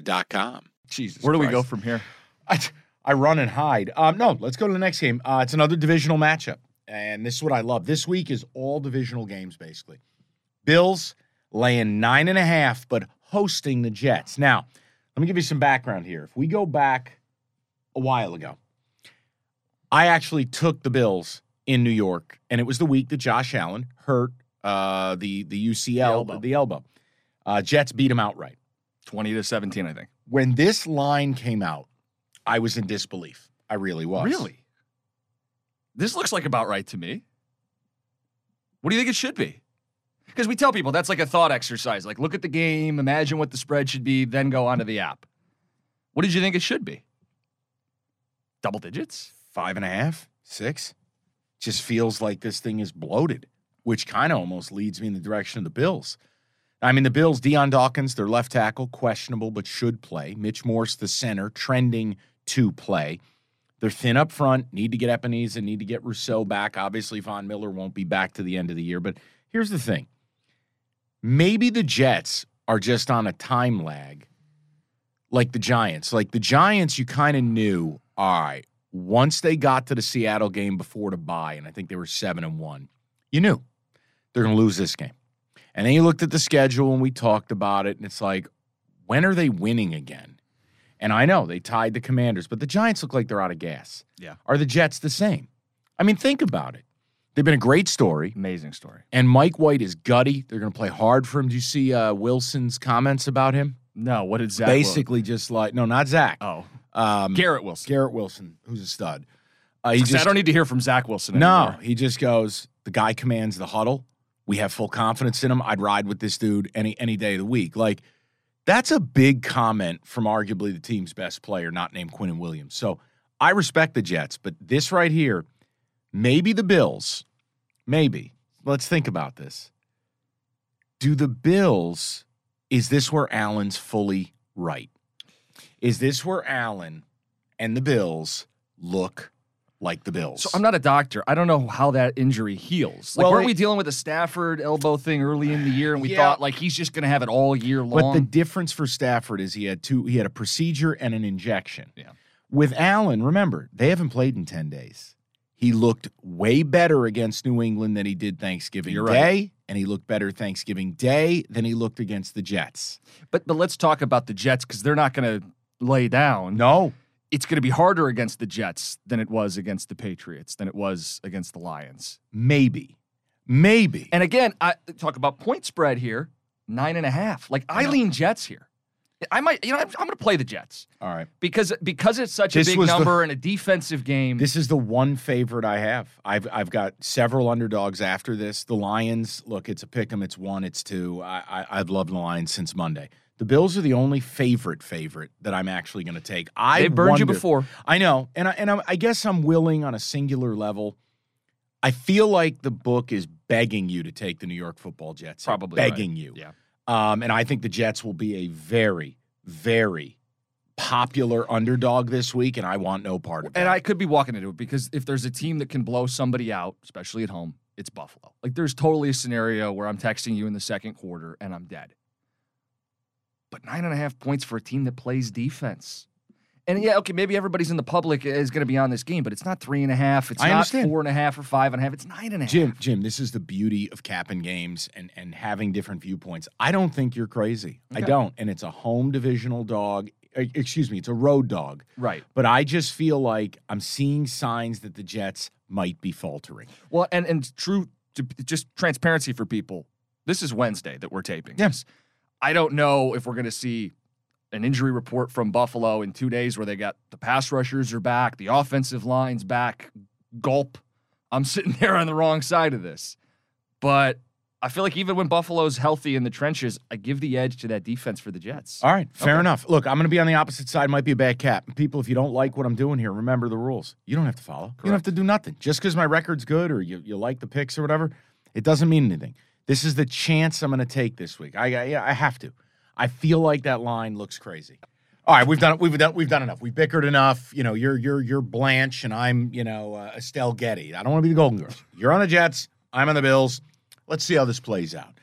Serta.com. Jesus. Where do we go from here? I, I run and hide. Um, no, let's go to the next game. Uh, it's another divisional matchup, and this is what I love. This week is all divisional games, basically. Bills laying nine and a half, but hosting the Jets. Now, let me give you some background here. If we go back a while ago, I actually took the Bills in New York, and it was the week that Josh Allen hurt uh, the the UCL, elbow. the elbow. Uh, Jets beat him outright. 20 to 17, I think. When this line came out, I was in disbelief. I really was. Really? This looks like about right to me. What do you think it should be? Because we tell people that's like a thought exercise. Like, look at the game, imagine what the spread should be, then go onto the app. What did you think it should be? Double digits? five and a half, six. Just feels like this thing is bloated, which kind of almost leads me in the direction of the Bills. I mean, the Bills, Dion Dawkins, their left tackle, questionable but should play. Mitch Morse, the center, trending to play. They're thin up front, need to get Ebenezer, need to get Rousseau back. Obviously, Von Miller won't be back to the end of the year. But here's the thing maybe the Jets are just on a time lag like the Giants. Like the Giants, you kind of knew, all right, once they got to the Seattle game before to bye, and I think they were seven and one, you knew they're going to lose this game. And then you looked at the schedule and we talked about it, and it's like, when are they winning again? And I know they tied the Commanders, but the Giants look like they're out of gas. Yeah. Are the Jets the same? I mean, think about it. They've been a great story, Amazing story. and Mike White is gutty. They're going to play hard for him. Do you see uh, Wilson's comments about him? No, what did Zach Basically, just like no, not Zach. Oh, Um, Garrett Wilson. Garrett Wilson, who's a stud. Uh, he just I don't need to hear from Zach Wilson no, he just goes. The guy commands the huddle. We have full confidence in him. I'd ride with this dude any any day of the week. Like that's a big comment from arguably the team's best player, not named Quinnen Williams. So I respect the Jets, but this right here, maybe the Bills, maybe. Let's think about this. Do the Bills? Is this where Allen's fully right? Is this where Allen and the Bills look like the Bills? So I'm not a doctor. I don't know how that injury heals. Like, Well, weren't it- we dealing with a Stafford elbow thing early in the year, and we Yeah. thought like he's just going to have it all year long. But the difference for Stafford is he had two. He had a procedure and an injection. Yeah. With Allen, remember they haven't played in ten days. He looked way better against New England than he did Thanksgiving You're Day, right. and he looked better Thanksgiving Day than he looked against the Jets. but but let's talk about the Jets because they're not going to lay down. No, It's going to be harder against the Jets than it was against the Patriots than it was against the Lions. maybe, maybe. And again, I talk about point spread here, nine and a half. Like I lean Jets here. I might, you know, I'm, I'm going to play the Jets All right, because because it's such This a big was the- number and a defensive game. this is the one favorite I have. I've I've got several underdogs after this. The Lions, look, it's a pick 'em. It's one. It's two. I, I I've loved the Lions since Monday. The Bills are the only favorite favorite that I'm actually going to take. I They've burned you before. I know, and I, and I'm, I guess I'm willing on a singular level. I feel like the book is begging you to take the New York Football Jets. Probably right. begging you. Yeah. Um, and I think the Jets will be a very, very popular underdog this week, and I want no part of it. And I could be walking into it because if there's a team that can blow somebody out, especially at home, it's Buffalo. Like there's totally a scenario where I'm texting you in the second quarter and I'm dead. But nine and a half points for a team that plays defense. And yeah, okay, maybe everybody's in the public is going to be on this game, but it's not three and a half. It's I not understand. four and a half or five and a half. It's nine and a half. Jim, Jim, this is the beauty of capping games and, and having different viewpoints. I don't think you're crazy. I don't. And it's a home divisional dog. Excuse me, it's a road dog. Right. But I just feel like I'm seeing signs that the Jets might be faltering. Well, and and true, to, just transparency for people. This is Wednesday that we're taping. Yes. I don't know if we're going to see an injury report from Buffalo in two days where they got the pass rushers are back, the offensive line's back. Gulp. I'm sitting there on the wrong side of this, but I feel like even when Buffalo's healthy in the trenches, I give the edge to that defense for the Jets. All right, fair Okay. enough. Look, I'm going to be on the opposite side. Might be a bad cap. People, if you don't like what I'm doing here, remember the rules. You don't have to follow. You don't have to do nothing. Just because my record's good or you, you like the picks or whatever, it doesn't mean anything. This is the chance I'm going to take this week. I, I I have to. I feel like that line looks crazy. All right, we've done we've done we've done enough. We've bickered enough. You know, you're you're you're Blanche and I'm you know uh, Estelle Getty. I don't want to be the Golden Girls. You're on the Jets. I'm on the Bills. Let's see how this plays out.